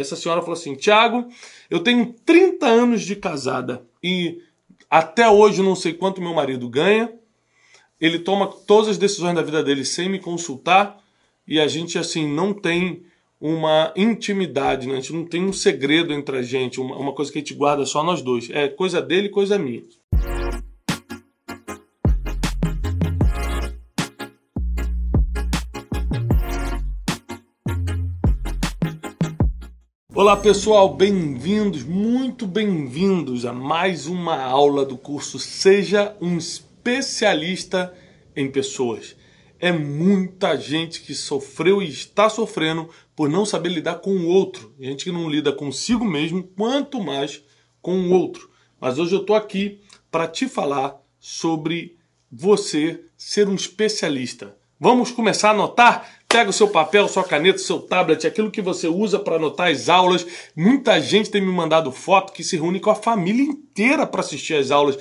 Essa senhora falou assim: Tiago, eu tenho 30 anos de casada e até hoje não sei quanto meu marido ganha. Ele toma todas as decisões da vida dele sem me consultar e a gente assim não tem uma intimidade, né? a gente não tem um segredo entre a gente, uma, uma coisa que a gente guarda só nós dois. É coisa dele coisa minha. Olá pessoal, bem-vindos, muito bem-vindos a mais uma aula do curso Seja um Especialista em Pessoas. É muita gente que sofreu e está sofrendo por não saber lidar com o outro. Gente que não lida consigo mesmo, quanto mais com o outro. Mas hoje eu estou aqui para te falar sobre você ser um especialista. Vamos começar a anotar? Pega o seu papel, sua caneta, seu tablet, aquilo que você usa para anotar as aulas. Muita gente tem me mandado foto que se reúne com a família inteira para assistir as aulas.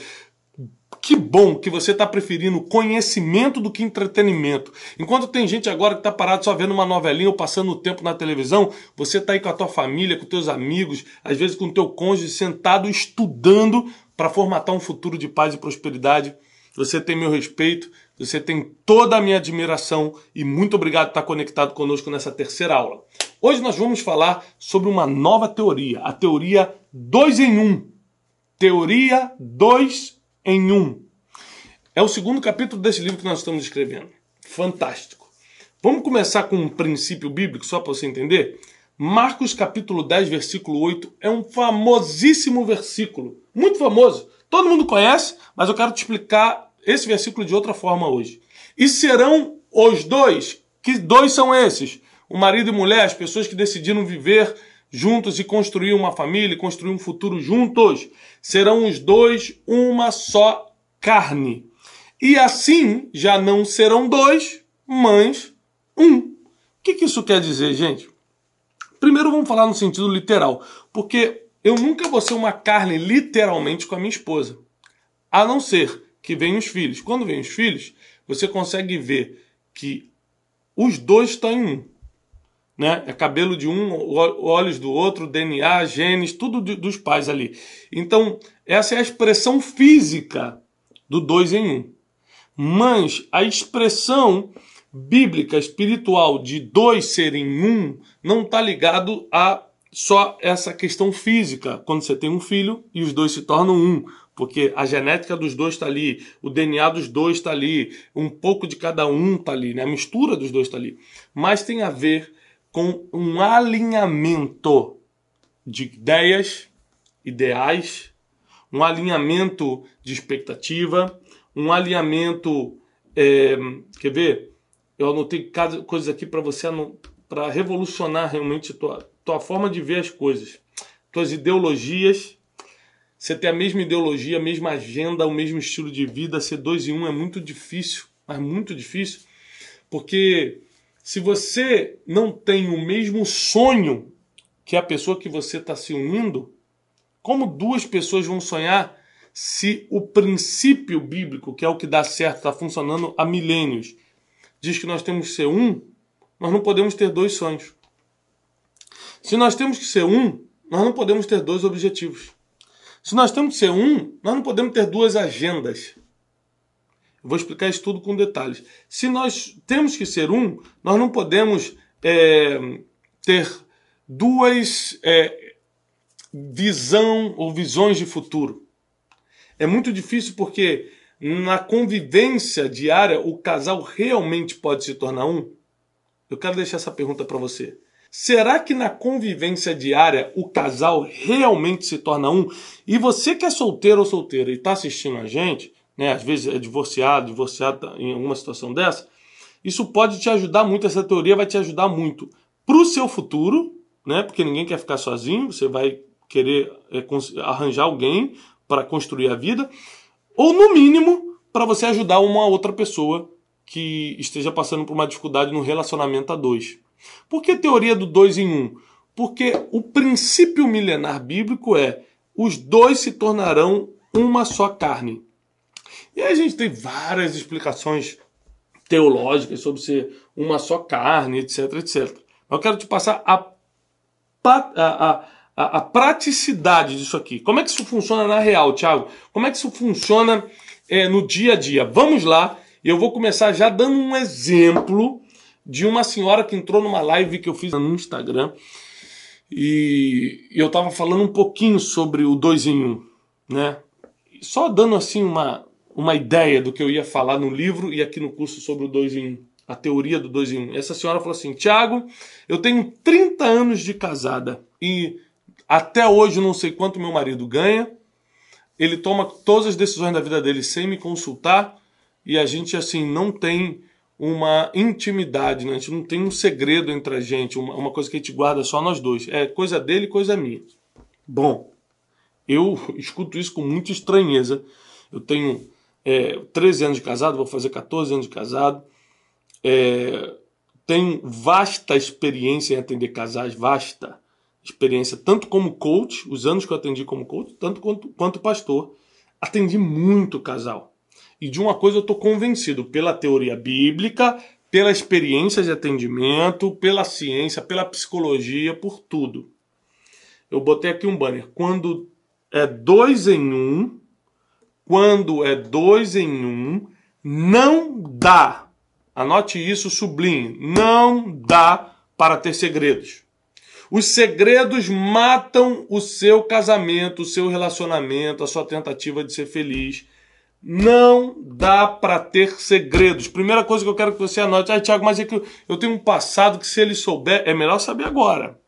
Que bom que você está preferindo conhecimento do que entretenimento. Enquanto tem gente agora que está parado só vendo uma novelinha ou passando o tempo na televisão, você está aí com a tua família, com teus amigos, às vezes com o teu cônjuge, sentado estudando para formatar um futuro de paz e prosperidade. Você tem meu respeito, você tem toda a minha admiração e muito obrigado por estar conectado conosco nessa terceira aula. Hoje nós vamos falar sobre uma nova teoria, a teoria 2 em 1. Um. Teoria 2 em 1. Um. É o segundo capítulo desse livro que nós estamos escrevendo. Fantástico. Vamos começar com um princípio bíblico, só para você entender? Marcos capítulo 10, versículo 8 é um famosíssimo versículo, muito famoso. Todo mundo conhece, mas eu quero te explicar esse versículo de outra forma hoje. E serão os dois. Que dois são esses? O marido e mulher, as pessoas que decidiram viver juntos e construir uma família, construir um futuro juntos. Serão os dois uma só carne. E assim já não serão dois, mas um. O que, que isso quer dizer, gente? Primeiro vamos falar no sentido literal, porque eu nunca vou ser uma carne literalmente com a minha esposa. A não ser que vem os filhos. Quando vem os filhos, você consegue ver que os dois estão em um. Né? É cabelo de um, olhos do outro, DNA, genes, tudo de, dos pais ali. Então, essa é a expressão física do dois em um. Mas a expressão bíblica, espiritual de dois serem um não está ligado a só essa questão física, quando você tem um filho e os dois se tornam um porque a genética dos dois está ali, o DNA dos dois está ali, um pouco de cada um está ali, né? a mistura dos dois está ali. Mas tem a ver com um alinhamento de ideias, ideais, um alinhamento de expectativa, um alinhamento. É, quer ver? Eu anotei coisas aqui para você para revolucionar realmente tua, tua forma de ver as coisas, tuas ideologias você ter a mesma ideologia, a mesma agenda, o mesmo estilo de vida, ser dois em um é muito difícil, mas muito difícil, porque se você não tem o mesmo sonho que a pessoa que você está se unindo, como duas pessoas vão sonhar se o princípio bíblico, que é o que dá certo, está funcionando há milênios, diz que nós temos que ser um, nós não podemos ter dois sonhos. Se nós temos que ser um, nós não podemos ter dois objetivos. Se nós temos que ser um, nós não podemos ter duas agendas. Vou explicar isso tudo com detalhes. Se nós temos que ser um, nós não podemos é, ter duas é, visão ou visões de futuro. É muito difícil porque na convivência diária o casal realmente pode se tornar um. Eu quero deixar essa pergunta para você. Será que na convivência diária o casal realmente se torna um? E você que é solteiro ou solteira e está assistindo a gente, né, às vezes é divorciado, divorciado em alguma situação dessa, isso pode te ajudar muito, essa teoria vai te ajudar muito para o seu futuro, né, porque ninguém quer ficar sozinho, você vai querer é, arranjar alguém para construir a vida, ou no mínimo para você ajudar uma outra pessoa que esteja passando por uma dificuldade no relacionamento a dois. Por que teoria do dois em um? Porque o princípio milenar bíblico é os dois se tornarão uma só carne. E aí a gente tem várias explicações teológicas sobre ser uma só carne, etc, etc. Mas eu quero te passar a a, a, a, praticidade disso aqui. Como é que isso funciona na real, Thiago? Como é que isso funciona é, no dia a dia? Vamos lá, eu vou começar já dando um exemplo de uma senhora que entrou numa live que eu fiz no Instagram e eu estava falando um pouquinho sobre o 2 em 1, um, né? Só dando assim uma, uma ideia do que eu ia falar no livro e aqui no curso sobre o 2 em 1. Um a teoria do 2 em 1. Um. Essa senhora falou assim: Tiago, eu tenho 30 anos de casada e até hoje não sei quanto meu marido ganha. Ele toma todas as decisões da vida dele sem me consultar e a gente assim não tem uma intimidade, né? a gente não tem um segredo entre a gente, uma, uma coisa que a gente guarda só nós dois. É coisa dele e coisa minha. Bom, eu escuto isso com muita estranheza. Eu tenho é, 13 anos de casado, vou fazer 14 anos de casado é, tenho vasta experiência em atender casais, vasta experiência, tanto como coach, os anos que eu atendi como coach, tanto quanto, quanto pastor. Atendi muito casal. E de uma coisa eu estou convencido, pela teoria bíblica, pela experiência de atendimento, pela ciência, pela psicologia, por tudo. Eu botei aqui um banner. Quando é dois em um, quando é dois em um, não dá Anote isso, sublinhe. Não dá para ter segredos. Os segredos matam o seu casamento, o seu relacionamento, a sua tentativa de ser feliz. Não dá para ter segredos. Primeira coisa que eu quero que você anote. Ah, Tiago, mas é que eu tenho um passado que se ele souber, é melhor saber agora.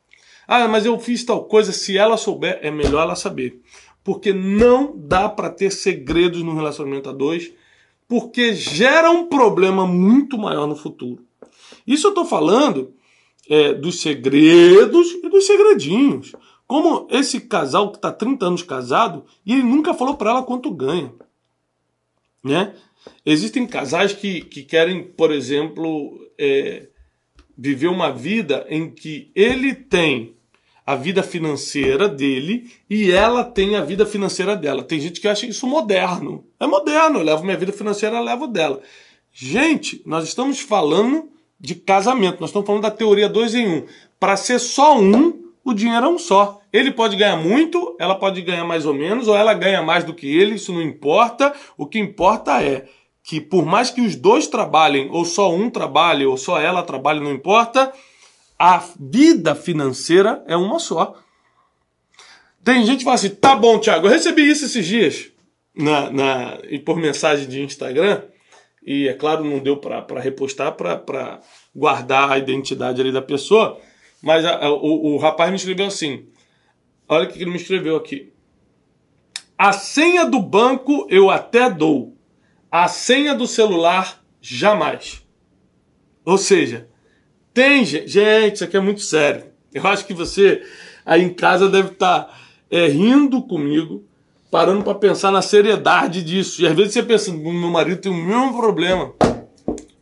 Ah, mas eu fiz tal coisa, se ela souber, é melhor ela saber. Porque não dá para ter segredos no relacionamento a dois porque gera um problema muito maior no futuro. Isso eu estou falando é, dos segredos e dos segredinhos. Como esse casal que está 30 anos casado e ele nunca falou para ela quanto ganha. Né? Existem casais que, que querem, por exemplo, é, viver uma vida em que ele tem a vida financeira dele e ela tem a vida financeira dela. Tem gente que acha isso moderno. É moderno, eu levo minha vida financeira, eu levo dela. Gente, nós estamos falando de casamento, nós estamos falando da teoria dois em um. Para ser só um, o dinheiro é um só. Ele pode ganhar muito, ela pode ganhar mais ou menos, ou ela ganha mais do que ele, isso não importa. O que importa é que por mais que os dois trabalhem, ou só um trabalhe, ou só ela trabalhe, não importa, a vida financeira é uma só. Tem gente que fala assim: tá bom, Thiago, eu recebi isso esses dias na, na, e por mensagem de Instagram, e é claro, não deu para repostar para guardar a identidade ali da pessoa, mas a, a, o, o rapaz me escreveu assim: olha o que ele me escreveu aqui. A senha do banco eu até dou, a senha do celular jamais. Ou seja, tem, gente, isso aqui é muito sério. Eu acho que você aí em casa deve estar tá, é, rindo comigo, parando para pensar na seriedade disso. E às vezes você pensa, meu marido tem o mesmo problema.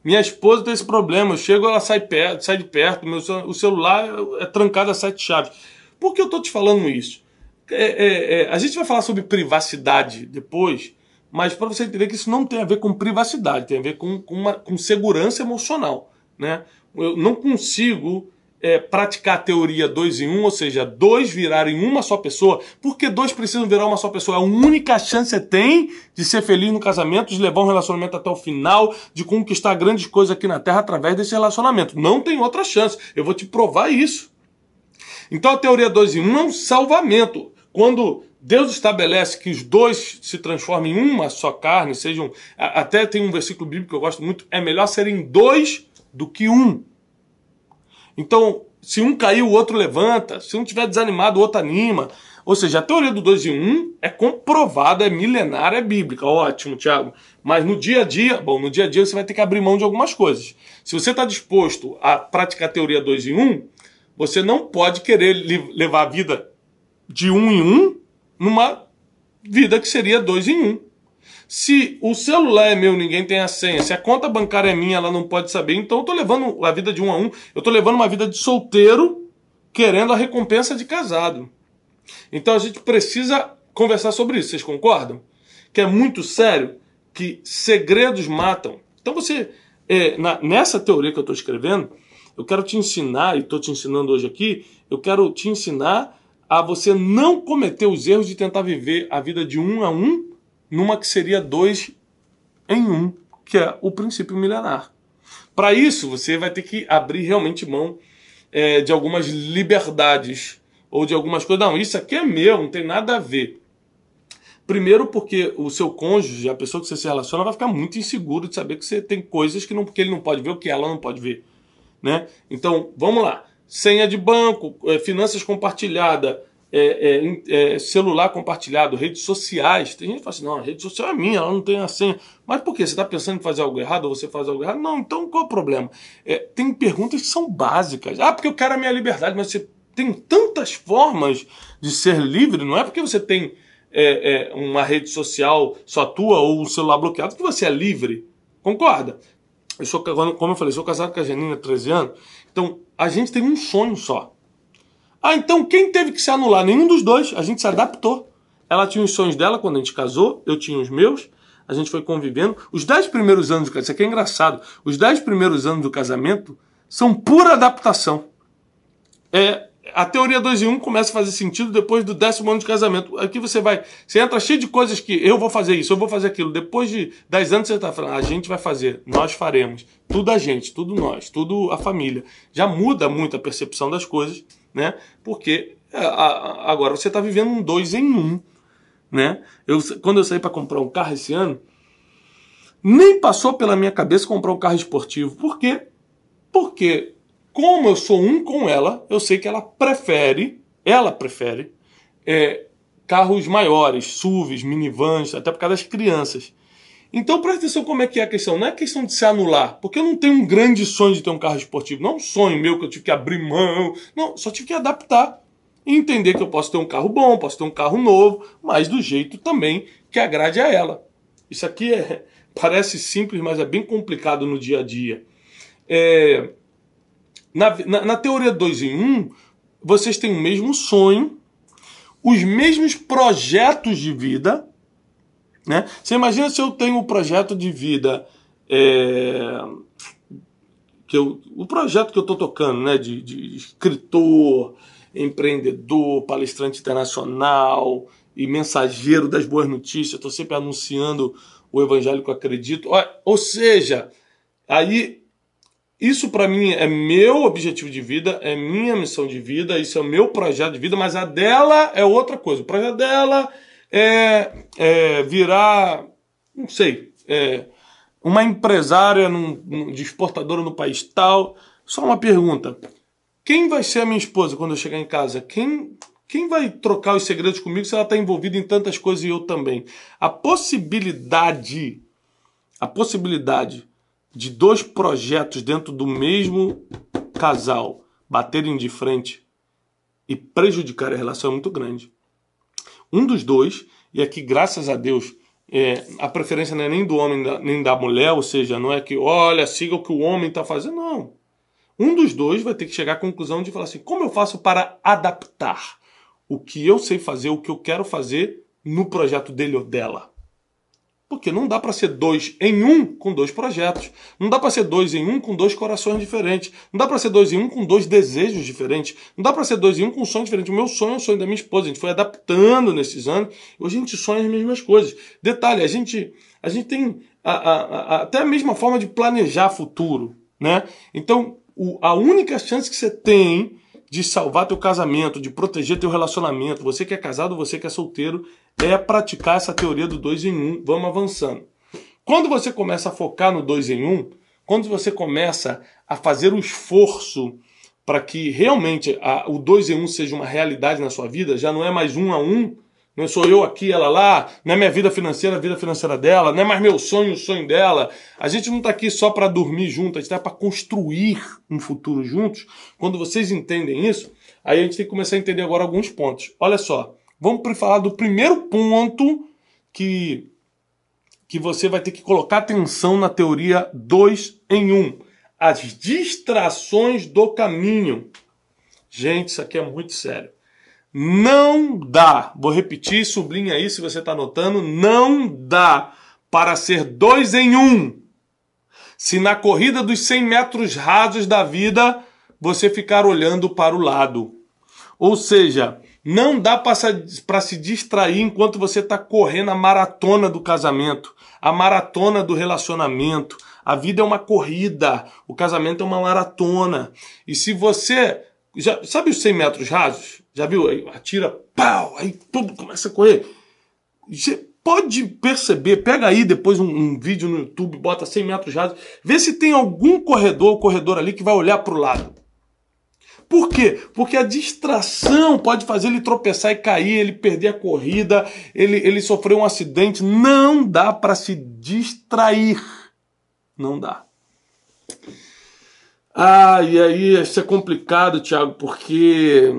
Minha esposa tem esse problema. Eu chego, ela sai, perto, sai de perto, meu, o celular é trancado a sete chaves. Por que eu estou te falando isso? É, é, é, a gente vai falar sobre privacidade depois, mas para você entender que isso não tem a ver com privacidade, tem a ver com, com, uma, com segurança emocional. Né? eu não consigo é, praticar a teoria dois em um, ou seja, dois virarem uma só pessoa, porque dois precisam virar uma só pessoa. A única chance que você tem de ser feliz no casamento, de levar um relacionamento até o final, de conquistar grandes coisas aqui na Terra através desse relacionamento. Não tem outra chance. Eu vou te provar isso. Então a teoria dois em um é um salvamento. Quando Deus estabelece que os dois se transformem em uma só carne, sejam. Até tem um versículo bíblico que eu gosto muito: é melhor serem dois do que um. Então, se um cair, o outro levanta. Se um tiver desanimado, o outro anima. Ou seja, a teoria do 2 em 1 um é comprovada, é milenária, é bíblica. Ótimo, Tiago. Mas no dia a dia, bom, no dia a dia você vai ter que abrir mão de algumas coisas. Se você está disposto a praticar a teoria 2 em 1, um, você não pode querer levar a vida de um em um numa vida que seria dois em um. Se o celular é meu, ninguém tem a senha. Se a conta bancária é minha, ela não pode saber. Então eu tô levando a vida de um a um. Eu tô levando uma vida de solteiro, querendo a recompensa de casado. Então a gente precisa conversar sobre isso. Vocês concordam? Que é muito sério, que segredos matam. Então você, é, na, nessa teoria que eu estou escrevendo, eu quero te ensinar, e estou te ensinando hoje aqui, eu quero te ensinar a você não cometer os erros de tentar viver a vida de um a um numa que seria dois em um, que é o princípio milenar. Para isso, você vai ter que abrir realmente mão é, de algumas liberdades ou de algumas coisas. Não, isso aqui é meu, não tem nada a ver. Primeiro, porque o seu cônjuge, a pessoa que você se relaciona, vai ficar muito inseguro de saber que você tem coisas que, não, que ele não pode ver ou que ela não pode ver. Né? Então, vamos lá. Senha de banco, é, finanças compartilhadas, é, é, é, celular compartilhado, redes sociais. Tem gente que fala assim: não, a rede social é minha, ela não tem a senha. Mas por quê? Você está pensando em fazer algo errado ou você faz algo errado? Não, então qual é o problema? É, tem perguntas que são básicas. Ah, porque eu quero a minha liberdade, mas você tem tantas formas de ser livre, não é porque você tem é, uma rede social só tua ou um celular bloqueado que você é livre. Concorda? Eu sou, como eu falei, sou casado com a Janina há 13 anos. Então, a gente tem um sonho só. Ah, então quem teve que se anular? Nenhum dos dois. A gente se adaptou. Ela tinha os sonhos dela quando a gente casou, eu tinha os meus. A gente foi convivendo. Os dez primeiros anos do casamento, isso aqui é engraçado. Os dez primeiros anos do casamento são pura adaptação. É, a teoria 2 em 1 um começa a fazer sentido depois do décimo ano de casamento. Aqui você vai, você entra cheio de coisas que eu vou fazer isso, eu vou fazer aquilo. Depois de 10 anos você está falando, a gente vai fazer, nós faremos. Tudo a gente, tudo nós, tudo a família. Já muda muito a percepção das coisas, né? Porque é, agora você está vivendo um 2 em 1, um, né? Eu, quando eu saí para comprar um carro esse ano, nem passou pela minha cabeça comprar um carro esportivo. Por quê? Porque como eu sou um com ela, eu sei que ela prefere, ela prefere, é, carros maiores, SUVs, minivans, até por causa das crianças. Então presta atenção como é que é a questão. Não é questão de se anular, porque eu não tenho um grande sonho de ter um carro esportivo. Não é um sonho meu que eu tive que abrir mão. Não, só tive que adaptar. Entender que eu posso ter um carro bom, posso ter um carro novo, mas do jeito também que agrade a ela. Isso aqui é, parece simples, mas é bem complicado no dia a dia. É, na, na, na teoria 2 em 1, um, vocês têm o mesmo sonho, os mesmos projetos de vida. Né? Você imagina se eu tenho um projeto de vida. É, que eu, o projeto que eu estou tocando, né, de, de escritor, empreendedor, palestrante internacional e mensageiro das boas notícias, estou sempre anunciando o evangelho que eu acredito. Ou seja, aí isso para mim é meu objetivo de vida, é minha missão de vida, isso é o meu projeto de vida, mas a dela é outra coisa. O projeto dela é, é virar, não sei, é, uma empresária num, de exportadora no país tal. Só uma pergunta: quem vai ser a minha esposa quando eu chegar em casa? Quem, quem vai trocar os segredos comigo se ela está envolvida em tantas coisas e eu também? A possibilidade, a possibilidade de dois projetos dentro do mesmo casal baterem de frente e prejudicar a relação é muito grande. Um dos dois, e aqui graças a Deus, é, a preferência não é nem do homem nem da mulher, ou seja, não é que, olha, siga o que o homem está fazendo, não. Um dos dois vai ter que chegar à conclusão de falar assim: como eu faço para adaptar o que eu sei fazer, o que eu quero fazer no projeto dele ou dela? Porque não dá para ser dois em um com dois projetos. Não dá para ser dois em um com dois corações diferentes. Não dá para ser dois em um com dois desejos diferentes. Não dá para ser dois em um com um sonho diferente. O meu sonho é o sonho da minha esposa. A gente foi adaptando nesses anos. Hoje a gente sonha as mesmas coisas. Detalhe, a gente, a gente tem a, a, a, até a mesma forma de planejar futuro. Né? Então, o, a única chance que você tem de salvar teu casamento, de proteger teu relacionamento, você que é casado, você que é solteiro, é praticar essa teoria do dois em um. Vamos avançando. Quando você começa a focar no dois em um, quando você começa a fazer o esforço para que realmente a, o dois em um seja uma realidade na sua vida, já não é mais um a um, não sou eu aqui, ela lá, não é minha vida financeira, a vida financeira dela, não é mais meu sonho, o sonho dela. A gente não está aqui só para dormir junto, a gente está para construir um futuro juntos. Quando vocês entendem isso, aí a gente tem que começar a entender agora alguns pontos. Olha só, vamos falar do primeiro ponto que, que você vai ter que colocar atenção na teoria 2 em 1. Um, as distrações do caminho. Gente, isso aqui é muito sério. Não dá, vou repetir, sublinha aí se você está anotando, não dá para ser dois em um. Se na corrida dos 100 metros rasos da vida você ficar olhando para o lado. Ou seja, não dá para se distrair enquanto você está correndo a maratona do casamento, a maratona do relacionamento. A vida é uma corrida, o casamento é uma maratona. E se você. Já, sabe os 100 metros rasos? Já viu? Aí atira, pau, aí tudo começa a correr. Você pode perceber, pega aí depois um, um vídeo no YouTube, bota 100 metros rasos, vê se tem algum corredor, corredor ali que vai olhar para o lado. Por quê? Porque a distração pode fazer ele tropeçar e cair, ele perder a corrida, ele, ele sofrer um acidente. Não dá para se distrair. Não dá. Ah, e aí isso é complicado, Thiago, porque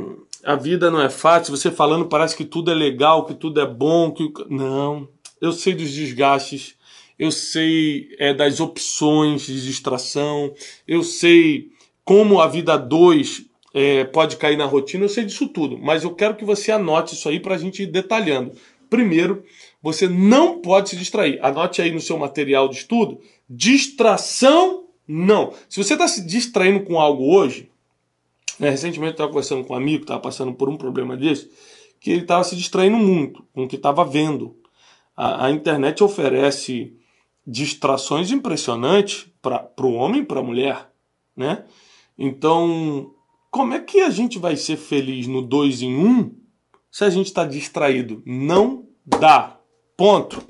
a vida não é fácil. Você falando parece que tudo é legal, que tudo é bom, que não. Eu sei dos desgastes, eu sei é, das opções de distração, eu sei como a vida dois é, pode cair na rotina, eu sei disso tudo, mas eu quero que você anote isso aí para a gente ir detalhando. Primeiro, você não pode se distrair. Anote aí no seu material de estudo: distração não. Se você está se distraindo com algo hoje, né, recentemente eu estava conversando com um amigo que estava passando por um problema desse, que ele estava se distraindo muito com o que estava vendo. A, a, internet oferece distrações impressionantes para o homem e para a mulher. Né? Então, como é que a gente vai ser feliz no 2 em 1 um, se a gente está distraído? Não dá. Ponto.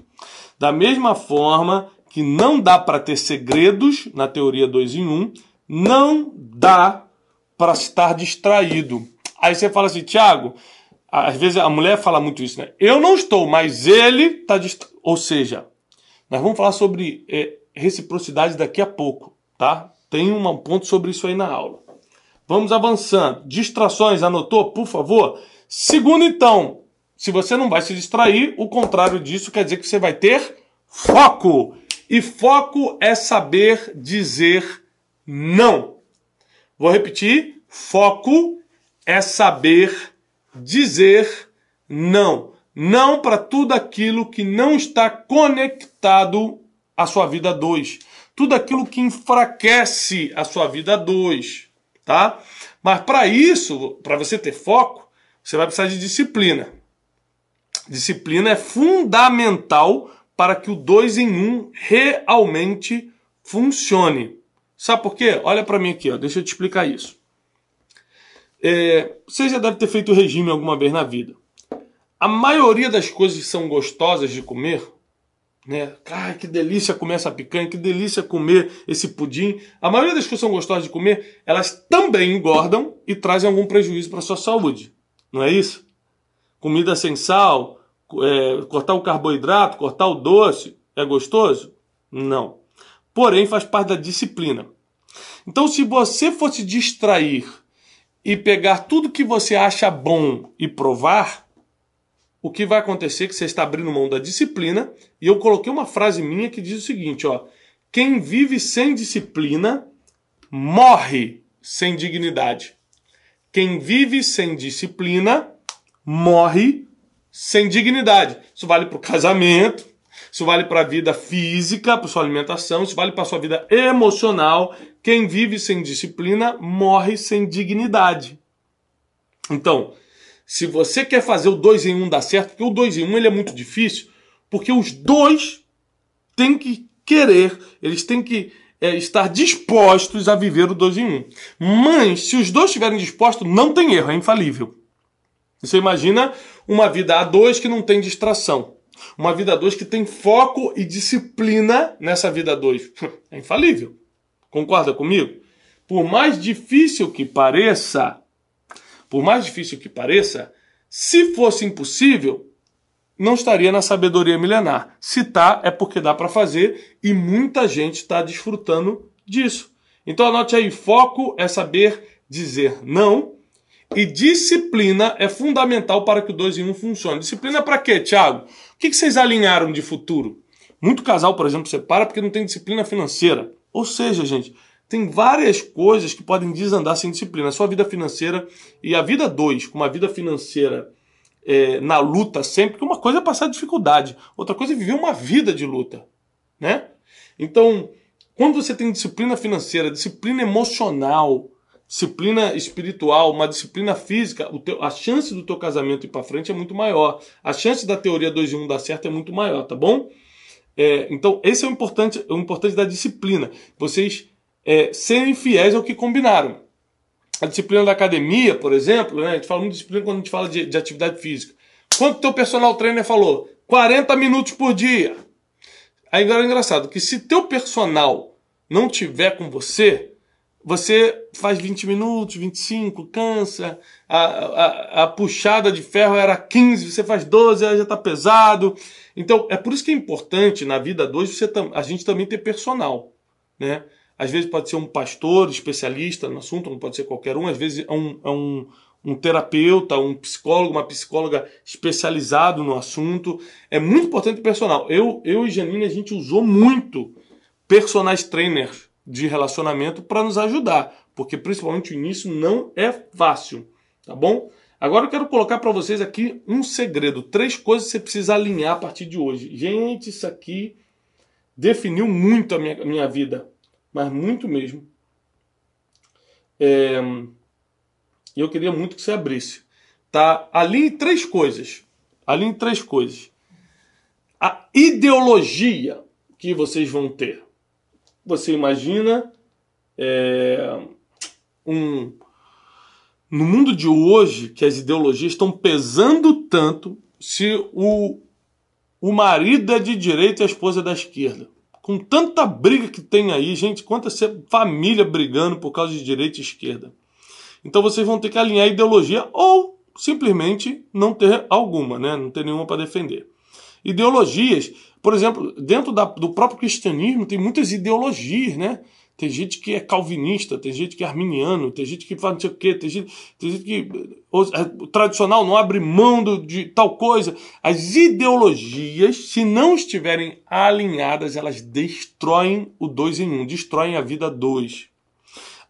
Da mesma forma que não dá para ter segredos na teoria 2 em 1, um, não dá para estar distraído. Aí você fala assim, Tiago, às vezes a mulher fala muito isso, né? Eu não estou, mas ele está distraído. Ou seja, nós vamos falar sobre é, reciprocidade daqui a pouco, tá? Tem um ponto sobre isso aí na aula. Vamos avançando. Distrações, anotou, por favor? Segundo, então, se você não vai se distrair, o contrário disso quer dizer que você vai ter foco. E foco é saber dizer não. Vou repetir: foco é saber dizer não. Não para tudo aquilo que não está conectado à sua vida 2. Tudo aquilo que enfraquece a sua vida 2 tá? Mas para isso, para você ter foco, você vai precisar de disciplina. Disciplina é fundamental para que o 2 em 1 um realmente funcione. Sabe por quê? Olha para mim aqui, ó, deixa eu te explicar isso. É, você já deve ter feito regime alguma vez na vida. A maioria das coisas que são gostosas de comer né? Ai, que delícia comer essa picanha, que delícia comer esse pudim. A maioria das que são gostosas de comer, elas também engordam e trazem algum prejuízo para sua saúde. Não é isso? Comida sem sal, é, cortar o carboidrato, cortar o doce, é gostoso? Não. Porém, faz parte da disciplina. Então, se você fosse distrair e pegar tudo que você acha bom e provar, o que vai acontecer é que você está abrindo mão da disciplina. E eu coloquei uma frase minha que diz o seguinte: ó, quem vive sem disciplina morre sem dignidade. Quem vive sem disciplina morre sem dignidade. Isso vale para o casamento, isso vale para a vida física, para sua alimentação, isso vale para sua vida emocional. Quem vive sem disciplina morre sem dignidade. Então, se você quer fazer o 2 em 1 um dar certo, porque o 2 em 1 um é muito difícil, porque os dois têm que querer, eles têm que é, estar dispostos a viver o 2 em 1. Um. Mas, se os dois estiverem dispostos, não tem erro, é infalível. Você imagina uma vida a dois que não tem distração. Uma vida a dois que tem foco e disciplina nessa vida a dois. É infalível. Concorda comigo? Por mais difícil que pareça, por mais difícil que pareça, se fosse impossível, não estaria na sabedoria milenar. Se tá, é porque dá para fazer e muita gente está desfrutando disso. Então anote aí: foco é saber dizer não e disciplina é fundamental para que o 2 em 1 um funcione. Disciplina é para quê, Thiago? O que vocês alinharam de futuro? Muito casal, por exemplo, separa porque não tem disciplina financeira. Ou seja, gente, tem várias coisas que podem desandar sem disciplina. A sua vida financeira e a vida dois, com uma vida financeira é, na luta sempre, que uma coisa é passar dificuldade, outra coisa é viver uma vida de luta, né? Então, quando você tem disciplina financeira, disciplina emocional, disciplina espiritual, uma disciplina física, teu, a chance do teu casamento ir para frente é muito maior. A chance da teoria 2 em 1 dar certo é muito maior, tá bom? É, então, esse é o importante, o importante da disciplina. Vocês é, serem fiéis ao que combinaram. A disciplina da academia, por exemplo, né, a gente fala muito de disciplina quando a gente fala de, de atividade física. Quanto teu personal trainer falou? 40 minutos por dia. Aí agora é engraçado que se teu personal não tiver com você, você faz 20 minutos, 25, cansa. A, a, a puxada de ferro era 15, você faz 12, aí já está pesado. Então, é por isso que é importante na vida 2 você, a gente também ter personal. Né? Às vezes pode ser um pastor especialista no assunto, não pode ser qualquer um. Às vezes é um, é um, um terapeuta, um psicólogo, uma psicóloga especializado no assunto. É muito importante o personal. Eu, eu e Janine, a gente usou muito personagens trainers de relacionamento para nos ajudar, porque principalmente o início não é fácil, tá bom? Agora eu quero colocar para vocês aqui um segredo, três coisas que você precisa alinhar a partir de hoje. Gente, isso aqui definiu muito a minha, minha vida, mas muito mesmo. É, eu queria muito que você abrisse. Tá? Alinhe três coisas. Alinhe três coisas. A ideologia que vocês vão ter você imagina é, um no mundo de hoje que as ideologias estão pesando tanto se o, o marido é de direita e a esposa é da esquerda. Com tanta briga que tem aí, gente, quanta família brigando por causa de direita e esquerda. Então vocês vão ter que alinhar ideologia ou simplesmente não ter alguma, né? não ter nenhuma para defender. Ideologias por exemplo, dentro da, do próprio cristianismo tem muitas ideologias, né? Tem gente que é calvinista, tem gente que é arminiano, tem gente que fala não sei o quê, tem gente, tem gente que é, tradicional não abre mão do, de tal coisa. As ideologias, se não estiverem alinhadas, elas destroem o dois em um, destroem a vida dois.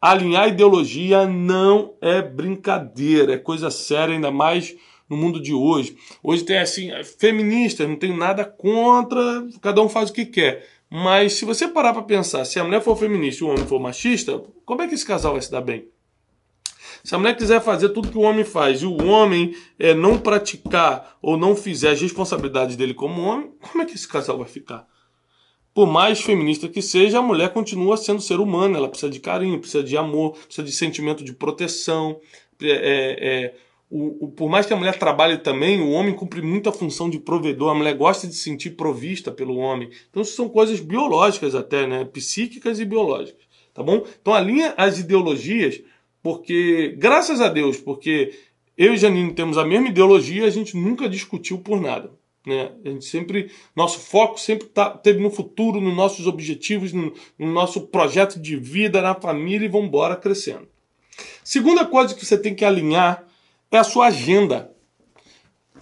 Alinhar ideologia não é brincadeira, é coisa séria, ainda mais no mundo de hoje. Hoje tem assim, feministas, não tenho nada contra, cada um faz o que quer. Mas se você parar para pensar, se a mulher for feminista e o homem for machista, como é que esse casal vai se dar bem? Se a mulher quiser fazer tudo que o homem faz e o homem é, não praticar ou não fizer as responsabilidades dele como homem, como é que esse casal vai ficar? Por mais feminista que seja, a mulher continua sendo ser humano, ela precisa de carinho, precisa de amor, precisa de sentimento de proteção. É, é, o, o, por mais que a mulher trabalhe também, o homem cumpre muita função de provedor, a mulher gosta de se sentir provista pelo homem. Então, isso são coisas biológicas até, né? Psíquicas e biológicas, tá bom? Então, alinha as ideologias, porque, graças a Deus, porque eu e Janine temos a mesma ideologia, a gente nunca discutiu por nada. Né? A gente sempre, nosso foco sempre tá, teve no futuro, nos nossos objetivos, no, no nosso projeto de vida, na família e vamos embora crescendo. Segunda coisa que você tem que alinhar é a sua agenda.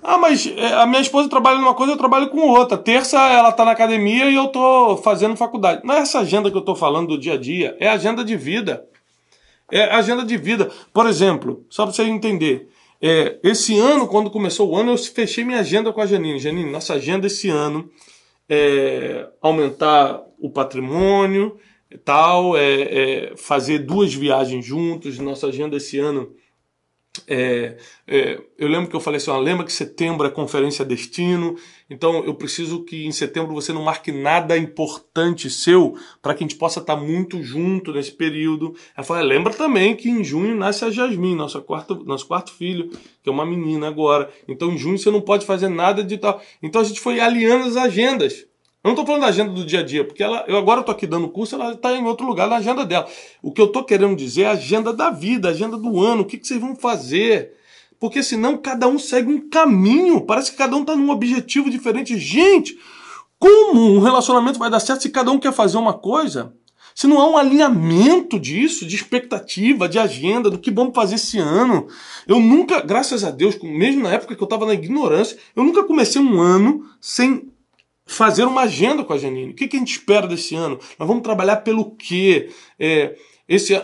Ah, mas é, a minha esposa trabalha numa coisa, eu trabalho com outra. Terça ela está na academia e eu estou fazendo faculdade. Não é essa agenda que eu estou falando do dia a dia, é agenda de vida. É agenda de vida. Por exemplo, só para você entender, é, esse ano, quando começou o ano, eu fechei minha agenda com a Janine. Janine, nossa agenda esse ano é aumentar o patrimônio, tal, é, é fazer duas viagens juntos. Nossa agenda esse ano é, é, eu lembro que eu falei assim: ó, lembra que setembro é conferência destino, então eu preciso que em setembro você não marque nada importante seu para que a gente possa estar tá muito junto nesse período. Ela falou: lembra também que em junho nasce a Jasmine, nosso quarto, nosso quarto filho, que é uma menina agora. Então em junho você não pode fazer nada de tal. Então a gente foi alinhando as agendas. Eu não estou falando da agenda do dia a dia, porque ela, eu agora estou aqui dando curso, ela está em outro lugar na agenda dela. O que eu estou querendo dizer é a agenda da vida, a agenda do ano, o que, que vocês vão fazer. Porque senão cada um segue um caminho, parece que cada um está num objetivo diferente. Gente, como um relacionamento vai dar certo se cada um quer fazer uma coisa? Se não há um alinhamento disso, de expectativa, de agenda, do que vamos fazer esse ano. Eu nunca, graças a Deus, mesmo na época que eu estava na ignorância, eu nunca comecei um ano sem fazer uma agenda com a Janine. O que, que a gente espera desse ano? Nós vamos trabalhar pelo quê? É, esse,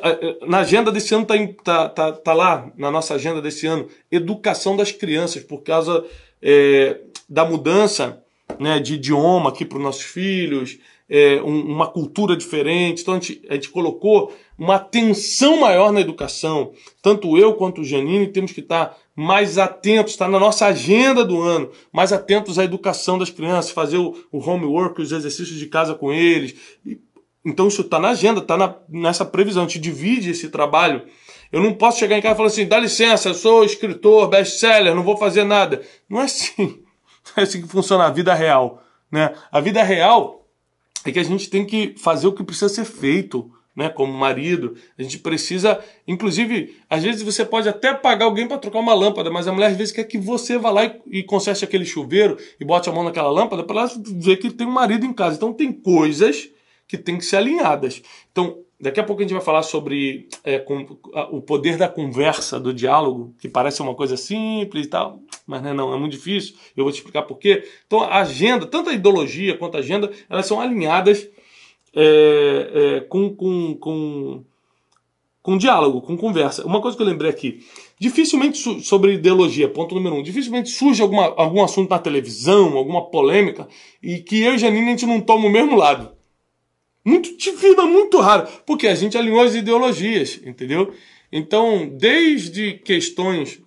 na agenda desse ano está tá, tá, tá lá, na nossa agenda desse ano, educação das crianças, por causa é, da mudança né, de idioma aqui para os nossos filhos, é, um, uma cultura diferente. Então a gente, a gente colocou uma atenção maior na educação. Tanto eu quanto o Janine temos que estar mais atentos, está na nossa agenda do ano, mais atentos à educação das crianças, fazer o, o homework, os exercícios de casa com eles. E, então isso está na agenda, está nessa previsão. A gente divide esse trabalho. Eu não posso chegar em casa e falar assim, dá licença, eu sou escritor, best-seller, não vou fazer nada. Não é assim. Não é assim que funciona a vida real. Né? A vida real é que a gente tem que fazer o que precisa ser feito né, como marido. A gente precisa, inclusive, às vezes você pode até pagar alguém para trocar uma lâmpada, mas a mulher às vezes quer que você vá lá e, e conserte aquele chuveiro e bote a mão naquela lâmpada para ela ver que tem um marido em casa. Então tem coisas que têm que ser alinhadas. Então, daqui a pouco a gente vai falar sobre é, com, a, o poder da conversa, do diálogo, que parece uma coisa simples e tal, mas não é, não, é muito difícil. Eu vou te explicar por quê. Então, a agenda, tanto a ideologia quanto a agenda, elas são alinhadas é, é, com, com, com, com diálogo, com conversa. Uma coisa que eu lembrei aqui, dificilmente sobre ideologia, ponto número um, dificilmente surge alguma, algum assunto na televisão, alguma polêmica, e que eu e Janine a gente não toma o mesmo lado. Muito vida, muito raro, porque a gente alinhou as ideologias, entendeu? Então, desde questões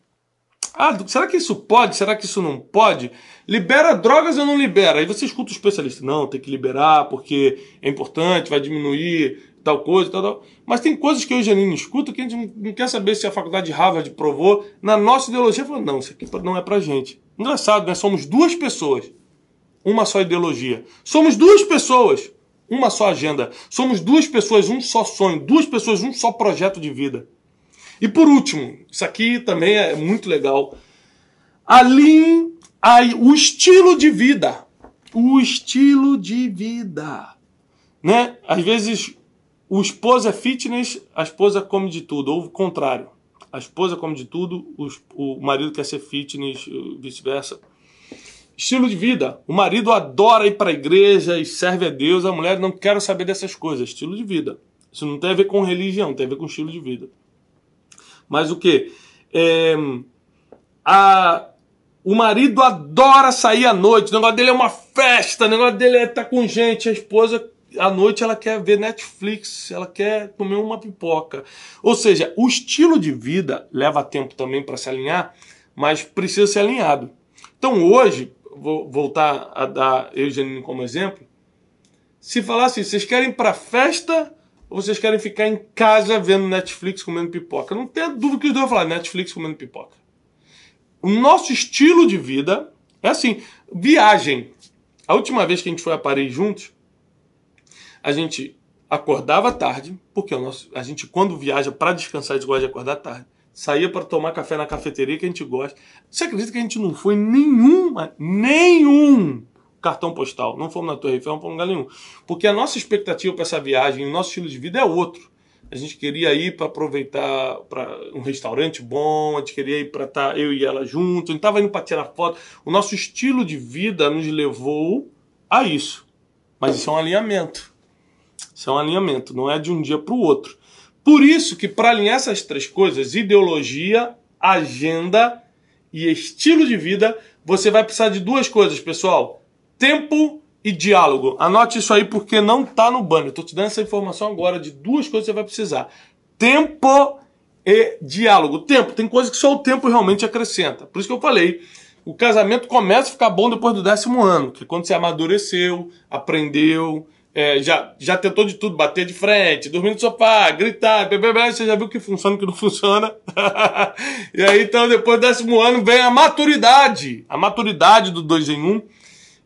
ah, será que isso pode? Será que isso não pode? Libera drogas ou não libera? Aí você escuta o especialista. Não, tem que liberar porque é importante, vai diminuir tal coisa, tal, tal. Mas tem coisas que eu e Janine escuta que a gente não quer saber se a faculdade de Harvard provou. Na nossa ideologia, falou, não, isso aqui não é pra gente. Engraçado, né? Somos duas pessoas. Uma só ideologia. Somos duas pessoas. Uma só agenda. Somos duas pessoas, um só sonho. Duas pessoas, um só projeto de vida. E por último, isso aqui também é muito legal. Alinhe o estilo de vida. O estilo de vida. Né? Às vezes o esposo é fitness, a esposa come de tudo, ou o contrário. A esposa come de tudo, o marido quer ser fitness, vice-versa. Estilo de vida. O marido adora ir para a igreja e serve a Deus, a mulher não quer saber dessas coisas. Estilo de vida. Isso não tem a ver com religião, tem a ver com estilo de vida. Mas o que? É, o marido adora sair à noite, o negócio dele é uma festa, o negócio dele é estar tá com gente, a esposa à noite ela quer ver Netflix, ela quer comer uma pipoca. Ou seja, o estilo de vida leva tempo também para se alinhar, mas precisa ser alinhado. Então hoje, vou voltar a dar eu e Janine como exemplo. Se falar assim, vocês querem para festa ou vocês querem ficar em casa vendo Netflix comendo pipoca? Não tenho dúvida que os dois vão falar Netflix comendo pipoca. O nosso estilo de vida é assim: viagem. A última vez que a gente foi a Paris juntos, a gente acordava tarde, porque o nosso, a gente, quando viaja para descansar, a gente gosta de acordar tarde. Saía para tomar café na cafeteria que a gente gosta. Você acredita que a gente não foi nenhuma, nenhum cartão postal. Não fomos na Torre Eiffel, não fomos em lugar nenhum. Porque a nossa expectativa para essa viagem, o nosso estilo de vida é outro. A gente queria ir para aproveitar para um restaurante bom, a gente queria ir para estar tá eu e ela juntos, a gente estava indo para tirar foto. O nosso estilo de vida nos levou a isso. Mas isso é um alinhamento. Isso é um alinhamento, não é de um dia para o outro. Por isso que para alinhar essas três coisas, ideologia, agenda e estilo de vida, você vai precisar de duas coisas, pessoal tempo e diálogo. Anote isso aí porque não está no banner. Estou te dando essa informação agora de duas coisas que você vai precisar: tempo e diálogo. Tempo, tem coisa que só o tempo realmente acrescenta. Por isso que eu falei. O casamento começa a ficar bom depois do décimo ano, que é quando você amadureceu, aprendeu, é, já, já tentou de tudo, bater de frente, dormir no sofá, gritar, bebê, você já viu que funciona e que não funciona. e aí, então, depois do décimo ano, vem a maturidade. A maturidade do dois em um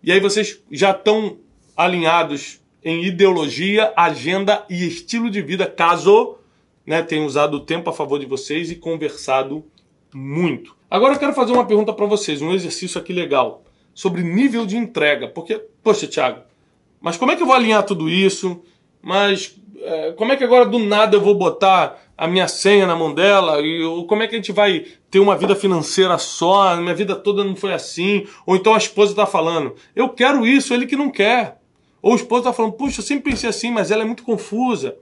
e aí vocês já estão alinhados em ideologia, agenda e estilo de vida, caso né, tenham usado o tempo a favor de vocês e conversado muito. Agora eu quero fazer uma pergunta para vocês, um exercício aqui legal, sobre nível de entrega. Porque, poxa, Thiago, mas como é que eu vou alinhar tudo isso? Mas é, como é que agora do nada eu vou botar a minha senha na mão dela? E como é que a gente vai ter uma vida financeira só? Minha vida toda não foi assim. Ou então a esposa está falando, eu quero isso, ele que não quer. Ou o esposo está falando, puxa, eu sempre pensei assim, mas ela é muito confusa.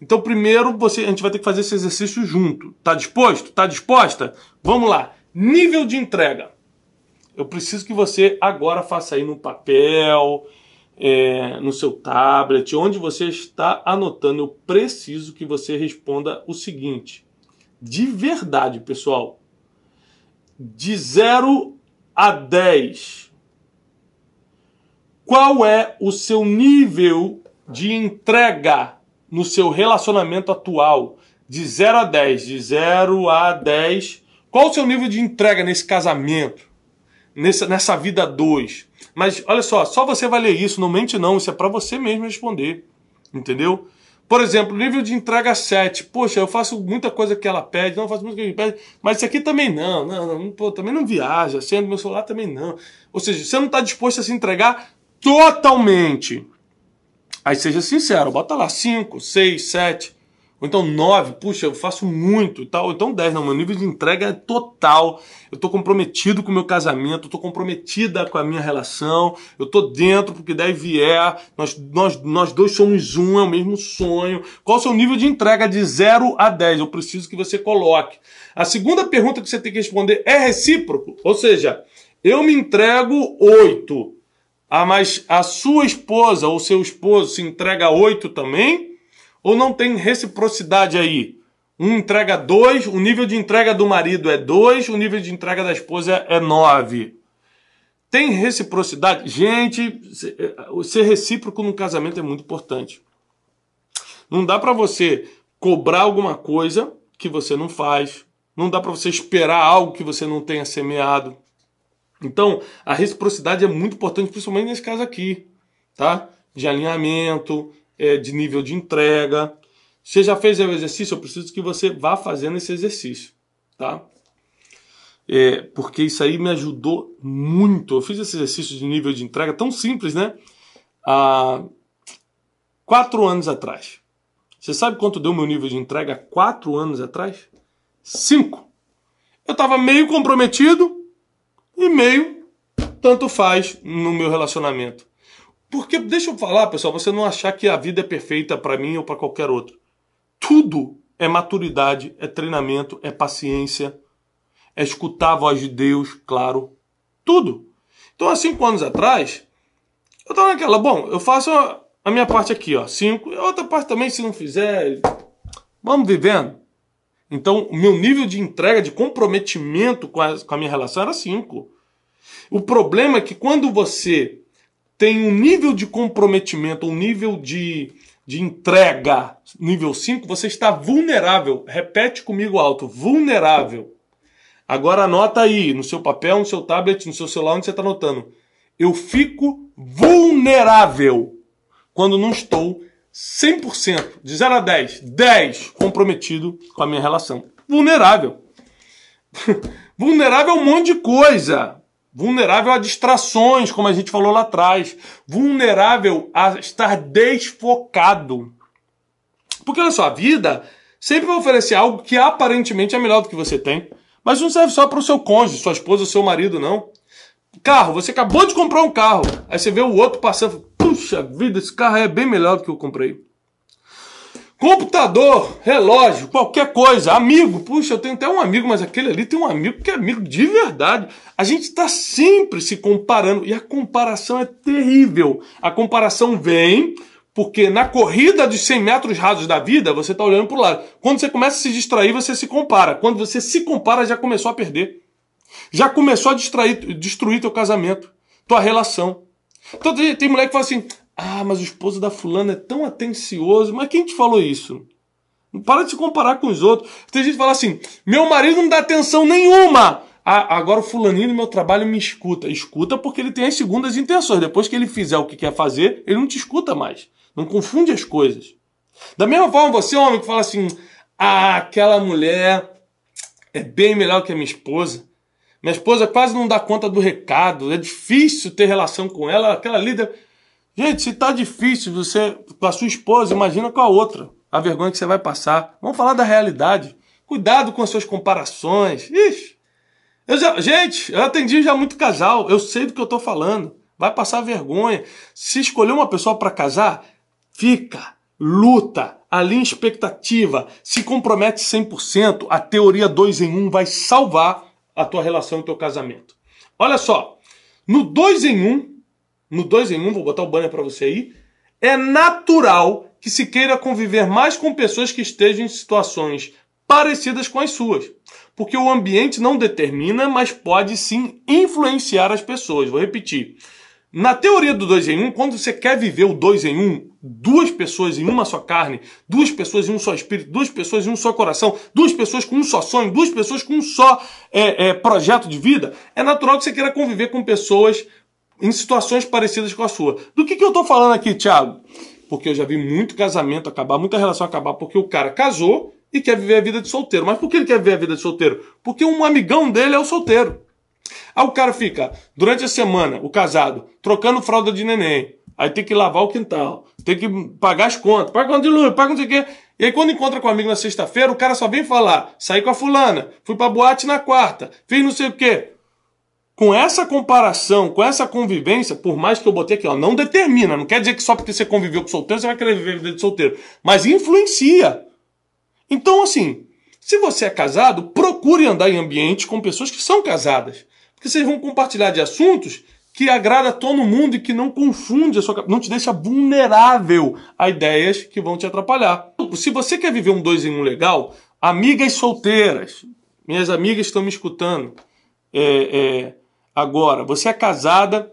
Então, primeiro, você, a gente vai ter que fazer esse exercício junto. Tá disposto? Tá disposta? Vamos lá. Nível de entrega. Eu preciso que você agora faça aí no papel, é, no seu tablet, onde você está anotando. Eu preciso que você responda o seguinte: de verdade, pessoal, de 0 a 10, qual é o seu nível de entrega no seu relacionamento atual? De 0 a 10, de 0 a 10, qual o seu nível de entrega nesse casamento? Nessa, nessa vida 2? Mas olha só, só você vai ler isso, não mente não, isso é para você mesmo responder. Entendeu? Por exemplo, nível de entrega 7. Poxa, eu faço muita coisa que ela pede, não faço muita coisa que ela pede, mas isso aqui também não, não, não pô, também não viaja, sendo meu celular também não. Ou seja, você não está disposto a se entregar totalmente. Aí seja sincero, bota lá 5, 6, 7. Ou então 9, puxa, eu faço muito e tal. Então 10, não, meu nível de entrega é total. Eu estou comprometido com o meu casamento, estou comprometida com a minha relação, eu estou dentro porque daí vier, nós, nós, nós dois somos um, é o mesmo sonho. Qual o seu nível de entrega de 0 a 10? Eu preciso que você coloque. A segunda pergunta que você tem que responder é recíproco, ou seja, eu me entrego 8. Ah, mas a sua esposa ou seu esposo se entrega 8 também? Ou não tem reciprocidade aí? Um entrega dois, o nível de entrega do marido é dois, o nível de entrega da esposa é nove. Tem reciprocidade? Gente, ser recíproco no casamento é muito importante. Não dá para você cobrar alguma coisa que você não faz. Não dá para você esperar algo que você não tenha semeado. Então, a reciprocidade é muito importante, principalmente nesse caso aqui, tá? De alinhamento, é, de nível de entrega. Você já fez o exercício? Eu preciso que você vá fazendo esse exercício, tá? É, porque isso aí me ajudou muito. Eu fiz esse exercício de nível de entrega tão simples, né? Há quatro anos atrás. Você sabe quanto deu meu nível de entrega quatro anos atrás? Cinco. Eu estava meio comprometido e meio tanto faz no meu relacionamento. Porque, deixa eu falar, pessoal, você não achar que a vida é perfeita para mim ou para qualquer outro. Tudo é maturidade, é treinamento, é paciência, é escutar a voz de Deus, claro. Tudo. Então, há cinco anos atrás, eu estava naquela, bom, eu faço a minha parte aqui, ó, cinco, a outra parte também, se não fizer, vamos vivendo. Então, o meu nível de entrega, de comprometimento com a, com a minha relação era cinco. O problema é que quando você tem um nível de comprometimento, um nível de, de entrega, nível 5, você está vulnerável. Repete comigo alto, vulnerável. Agora anota aí, no seu papel, no seu tablet, no seu celular, onde você está anotando. Eu fico vulnerável quando não estou 100%, de 0 a 10, 10 comprometido com a minha relação. Vulnerável. vulnerável a um monte de coisa vulnerável a distrações, como a gente falou lá atrás, vulnerável a estar desfocado. Porque olha só, a vida sempre vai oferecer algo que aparentemente é melhor do que você tem, mas não serve só para o seu cônjuge, sua esposa, seu marido, não. Carro, você acabou de comprar um carro, aí você vê o outro passando, puxa vida, esse carro é bem melhor do que eu comprei. Computador, relógio, qualquer coisa, amigo. Puxa, eu tenho até um amigo, mas aquele ali tem um amigo que é amigo de verdade. A gente está sempre se comparando e a comparação é terrível. A comparação vem porque na corrida dos 100 metros rasos da vida, você está olhando para o lado. Quando você começa a se distrair, você se compara. Quando você se compara, já começou a perder. Já começou a distrair, destruir teu casamento, tua relação. Então tem mulher que fala assim: ah, mas o esposo da fulana é tão atencioso. Mas quem te falou isso? Para de se comparar com os outros. Tem gente que fala assim: meu marido não dá atenção nenhuma. Ah, agora o fulaninho no meu trabalho me escuta. Escuta porque ele tem as segundas intenções. Depois que ele fizer o que quer fazer, ele não te escuta mais. Não confunde as coisas. Da mesma forma, você, homem, que fala assim: ah, aquela mulher é bem melhor que a minha esposa. Minha esposa quase não dá conta do recado. É difícil ter relação com ela. Aquela líder. Gente, se tá difícil você com a sua esposa, imagina com a outra. A vergonha que você vai passar. Vamos falar da realidade. Cuidado com as suas comparações. Ixi. Eu já, gente, eu atendi já muito casal. Eu sei do que eu tô falando. Vai passar vergonha. Se escolher uma pessoa para casar, fica, luta, alinha expectativa, se compromete 100%. A teoria 2 em 1 um vai salvar a tua relação e o teu casamento. Olha só, no 2 em 1, um, no 2 em 1, um, vou botar o banner para você aí, é natural que se queira conviver mais com pessoas que estejam em situações parecidas com as suas. Porque o ambiente não determina, mas pode sim influenciar as pessoas. Vou repetir. Na teoria do 2 em 1, um, quando você quer viver o 2 em 1, um, duas pessoas em uma só carne, duas pessoas em um só espírito, duas pessoas em um só coração, duas pessoas com um só sonho, duas pessoas com um só é, é, projeto de vida, é natural que você queira conviver com pessoas em situações parecidas com a sua. Do que, que eu estou falando aqui, Thiago? Porque eu já vi muito casamento acabar, muita relação acabar, porque o cara casou e quer viver a vida de solteiro. Mas por que ele quer viver a vida de solteiro? Porque um amigão dele é o solteiro. Aí o cara fica, durante a semana, o casado, trocando fralda de neném. Aí tem que lavar o quintal, tem que pagar as contas, paga conta de luz, paga não sei o quê. E aí quando encontra com o amigo na sexta-feira, o cara só vem falar, saí com a fulana, fui pra boate na quarta, fiz não sei o quê com essa comparação, com essa convivência, por mais que eu botei aqui, ó, não determina, não quer dizer que só porque você conviveu com solteiro você vai querer viver a vida de solteiro, mas influencia. Então, assim, se você é casado, procure andar em ambientes com pessoas que são casadas, porque vocês vão compartilhar de assuntos que agrada todo mundo e que não confunde a sua não te deixa vulnerável a ideias que vão te atrapalhar. Se você quer viver um dois em um legal, amigas solteiras, minhas amigas estão me escutando, é, é, Agora, você é casada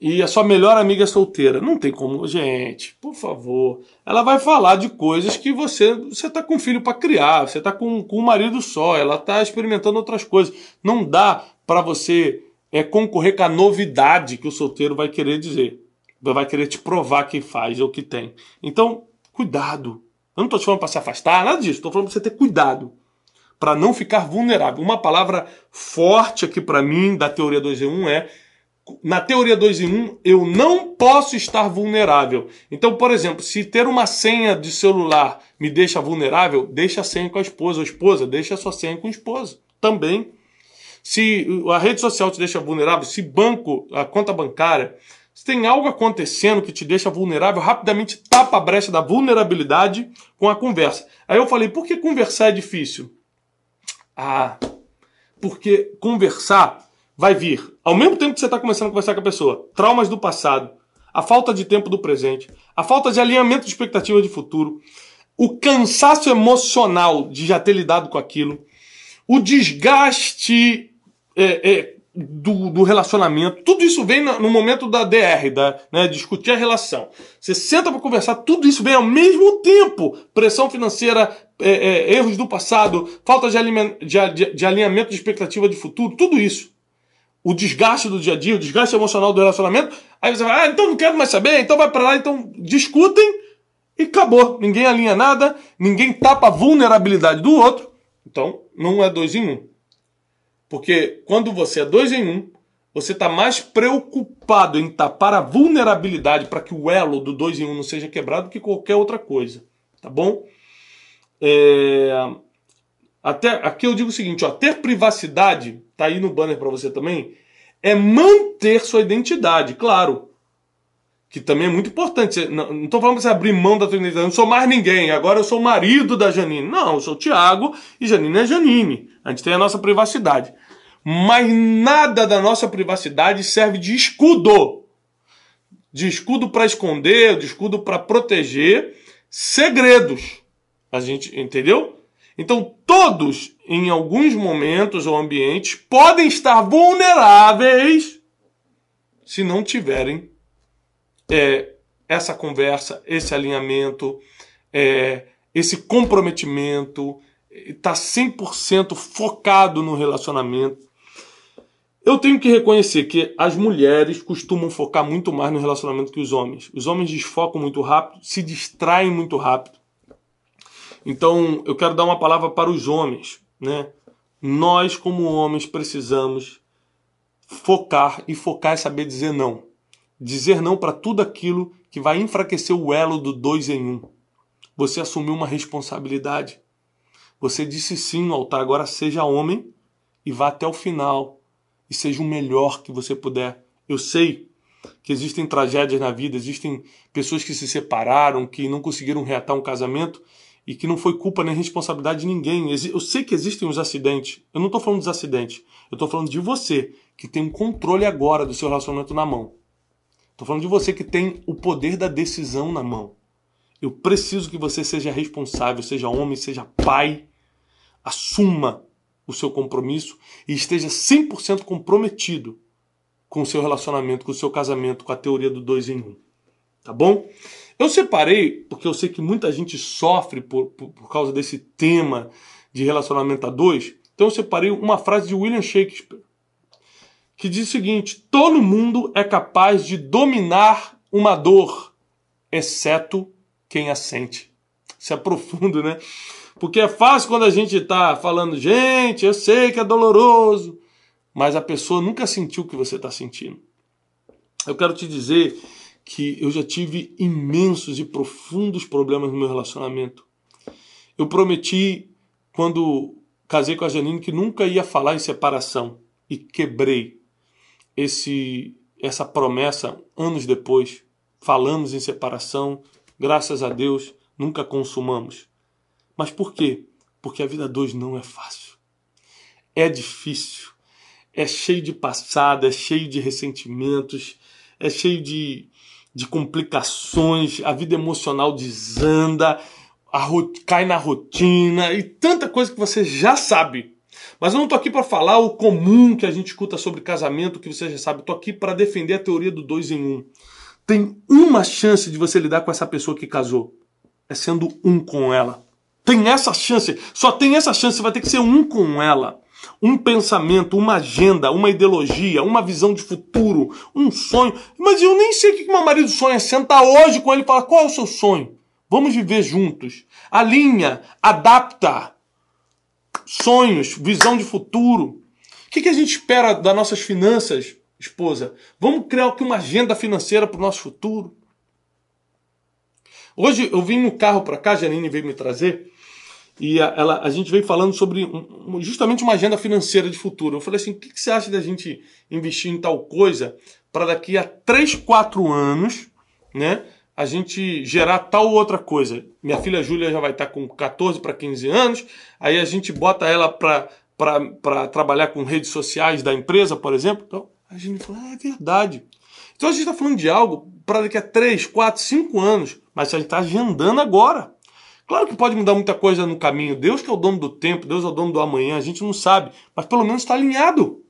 e a sua melhor amiga é solteira. Não tem como, gente, por favor. Ela vai falar de coisas que você você está com filho para criar, você está com, com um marido só, ela está experimentando outras coisas. Não dá para você é, concorrer com a novidade que o solteiro vai querer dizer. Vai querer te provar que faz ou que tem. Então, cuidado. Eu não estou te falando para se afastar, nada disso. Estou falando para você ter cuidado para não ficar vulnerável. Uma palavra forte aqui para mim da teoria 2 em 1 é na teoria 2 em 1 eu não posso estar vulnerável. Então, por exemplo, se ter uma senha de celular me deixa vulnerável, deixa a senha com a esposa. A esposa, deixa a sua senha com a esposa. Também. Se a rede social te deixa vulnerável, se banco, a conta bancária, se tem algo acontecendo que te deixa vulnerável, rapidamente tapa a brecha da vulnerabilidade com a conversa. Aí eu falei, por que conversar é difícil? Ah, porque conversar vai vir. Ao mesmo tempo que você está começando a conversar com a pessoa, traumas do passado, a falta de tempo do presente, a falta de alinhamento de expectativa de futuro, o cansaço emocional de já ter lidado com aquilo, o desgaste é, é, do, do, relacionamento. Tudo isso vem no, momento da DR, da, né, discutir a relação. Você senta para conversar, tudo isso vem ao mesmo tempo. Pressão financeira, é, é, erros do passado, falta de, de, de alinhamento de expectativa de futuro, tudo isso. O desgaste do dia a dia, o desgaste emocional do relacionamento. Aí você vai, ah, então não quero mais saber, então vai para lá, então discutem e acabou. Ninguém alinha nada, ninguém tapa a vulnerabilidade do outro. Então, não é dois em um. Porque quando você é dois em um, você está mais preocupado em tapar a vulnerabilidade para que o elo do dois em um não seja quebrado que qualquer outra coisa. Tá bom? É... Até, aqui eu digo o seguinte: ó, ter privacidade, tá aí no banner para você também, é manter sua identidade, claro. Que também é muito importante. Não estou falando para você abrir mão da sua identidade. Eu não sou mais ninguém. Agora eu sou o marido da Janine. Não, eu sou o Tiago e Janine é Janine. A gente tem a nossa privacidade. Mas nada da nossa privacidade serve de escudo. De escudo para esconder, de escudo para proteger segredos. A gente entendeu? Então, todos, em alguns momentos ou ambientes, podem estar vulneráveis se não tiverem é, essa conversa, esse alinhamento, é, esse comprometimento, está 100% focado no relacionamento. Eu tenho que reconhecer que as mulheres costumam focar muito mais no relacionamento que os homens. Os homens desfocam muito rápido, se distraem muito rápido. Então, eu quero dar uma palavra para os homens, né? Nós, como homens, precisamos focar e focar é saber dizer não. Dizer não para tudo aquilo que vai enfraquecer o elo do dois em um. Você assumiu uma responsabilidade. Você disse sim no altar, agora seja homem e vá até o final e seja o melhor que você puder. Eu sei que existem tragédias na vida, existem pessoas que se separaram, que não conseguiram reatar um casamento e que não foi culpa nem responsabilidade de ninguém. Eu sei que existem os acidentes. Eu não estou falando dos acidentes. Eu estou falando de você, que tem um controle agora do seu relacionamento na mão. Estou falando de você que tem o poder da decisão na mão. Eu preciso que você seja responsável, seja homem, seja pai, assuma o seu compromisso e esteja 100% comprometido com o seu relacionamento, com o seu casamento, com a teoria do dois em um. Tá bom? Eu separei, porque eu sei que muita gente sofre por, por, por causa desse tema de relacionamento a dois. Então eu separei uma frase de William Shakespeare, que diz o seguinte: todo mundo é capaz de dominar uma dor, exceto quem a sente. Isso é profundo, né? Porque é fácil quando a gente está falando, gente, eu sei que é doloroso, mas a pessoa nunca sentiu o que você está sentindo. Eu quero te dizer que eu já tive imensos e profundos problemas no meu relacionamento. Eu prometi, quando casei com a Janine, que nunca ia falar em separação e quebrei esse essa promessa anos depois. Falamos em separação, graças a Deus, nunca consumamos. Mas por quê? Porque a vida dois não é fácil. É difícil. É cheio de passado, é cheio de ressentimentos, é cheio de, de complicações, a vida emocional desanda, a, cai na rotina e tanta coisa que você já sabe. Mas eu não estou aqui para falar o comum que a gente escuta sobre casamento, que você já sabe. Estou aqui para defender a teoria do dois em um. Tem uma chance de você lidar com essa pessoa que casou. É sendo um com ela. Tem essa chance. Só tem essa chance. Vai ter que ser um com ela. Um pensamento, uma agenda, uma ideologia, uma visão de futuro, um sonho. Mas eu nem sei o que meu marido sonha. Senta hoje com ele e fala: qual é o seu sonho? Vamos viver juntos. Alinha, adapta. Sonhos, visão de futuro. O que, que a gente espera das nossas finanças, esposa? Vamos criar aqui uma agenda financeira para o nosso futuro. Hoje eu vim no carro para cá, a Janine veio me trazer, e a, ela, a gente veio falando sobre um, justamente uma agenda financeira de futuro. Eu falei assim: o que, que você acha da gente investir em tal coisa para daqui a 3, 4 anos, né? A gente gerar tal outra coisa. Minha filha Júlia já vai estar com 14 para 15 anos, aí a gente bota ela para trabalhar com redes sociais da empresa, por exemplo. Então a gente falou: ah, é verdade. Então a gente está falando de algo para daqui a 3, 4, 5 anos, mas a gente está agendando agora. Claro que pode mudar muita coisa no caminho. Deus que é o dono do tempo, Deus é o dono do amanhã, a gente não sabe. Mas pelo menos está alinhado.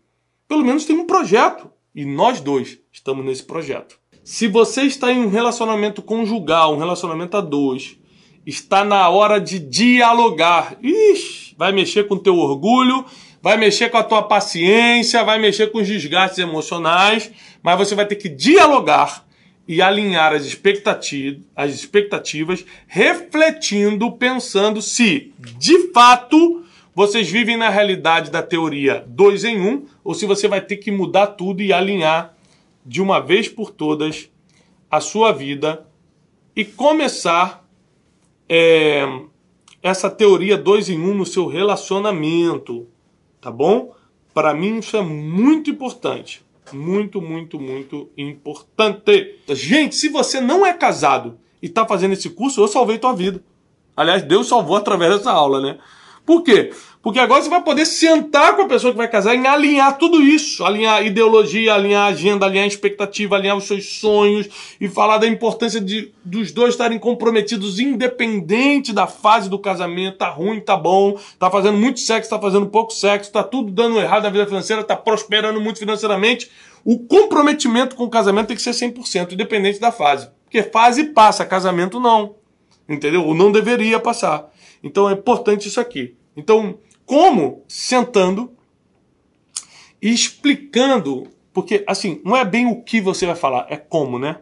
Pelo menos tem um projeto. E nós dois estamos nesse projeto. Se você está em um relacionamento conjugal, um relacionamento a dois, está na hora de dialogar. Ixi, vai mexer com o teu orgulho, vai mexer com a tua paciência, vai mexer com os desgastes emocionais, mas você vai ter que dialogar e alinhar as expectativas, as expectativas, refletindo, pensando se de fato vocês vivem na realidade da teoria dois em um, ou se você vai ter que mudar tudo e alinhar de uma vez por todas a sua vida e começar é, essa teoria dois em um no seu relacionamento, tá bom? Para mim isso é muito importante. Muito, muito, muito importante. Gente, se você não é casado e está fazendo esse curso, eu salvei tua vida. Aliás, Deus salvou através dessa aula, né? Por quê? Porque agora você vai poder sentar com a pessoa que vai casar e alinhar tudo isso. Alinhar ideologia, alinhar agenda, alinhar expectativa, alinhar os seus sonhos e falar da importância de dos dois estarem comprometidos independente da fase do casamento. Tá ruim, tá bom, tá fazendo muito sexo, tá fazendo pouco sexo, tá tudo dando errado na vida financeira, tá prosperando muito financeiramente. O comprometimento com o casamento tem que ser 100%, independente da fase. Porque fase passa, casamento não. Entendeu? Ou não deveria passar. Então é importante isso aqui. Então, como? Sentando e explicando, porque assim, não é bem o que você vai falar, é como, né?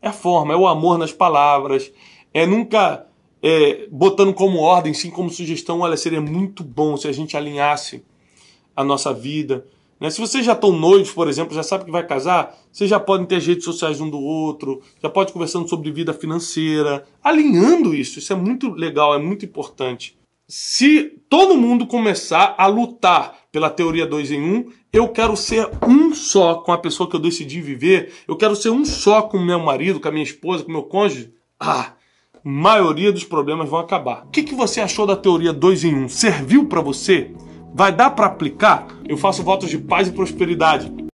É a forma, é o amor nas palavras, é nunca é, botando como ordem, sim como sugestão, olha, seria muito bom se a gente alinhasse a nossa vida. Né? Se vocês já estão noivos, por exemplo, já sabe que vai casar, vocês já podem ter redes sociais um do outro, já pode conversando sobre vida financeira, alinhando isso, isso é muito legal, é muito importante se todo mundo começar a lutar pela teoria 2 em 1, um, eu quero ser um só com a pessoa que eu decidi viver, eu quero ser um só com meu marido, com a minha esposa, com meu cônjuge, ah, maioria dos problemas vão acabar. O que, que você achou da teoria 2 em 1? Um? Serviu para você? Vai dar para aplicar? Eu faço votos de paz e prosperidade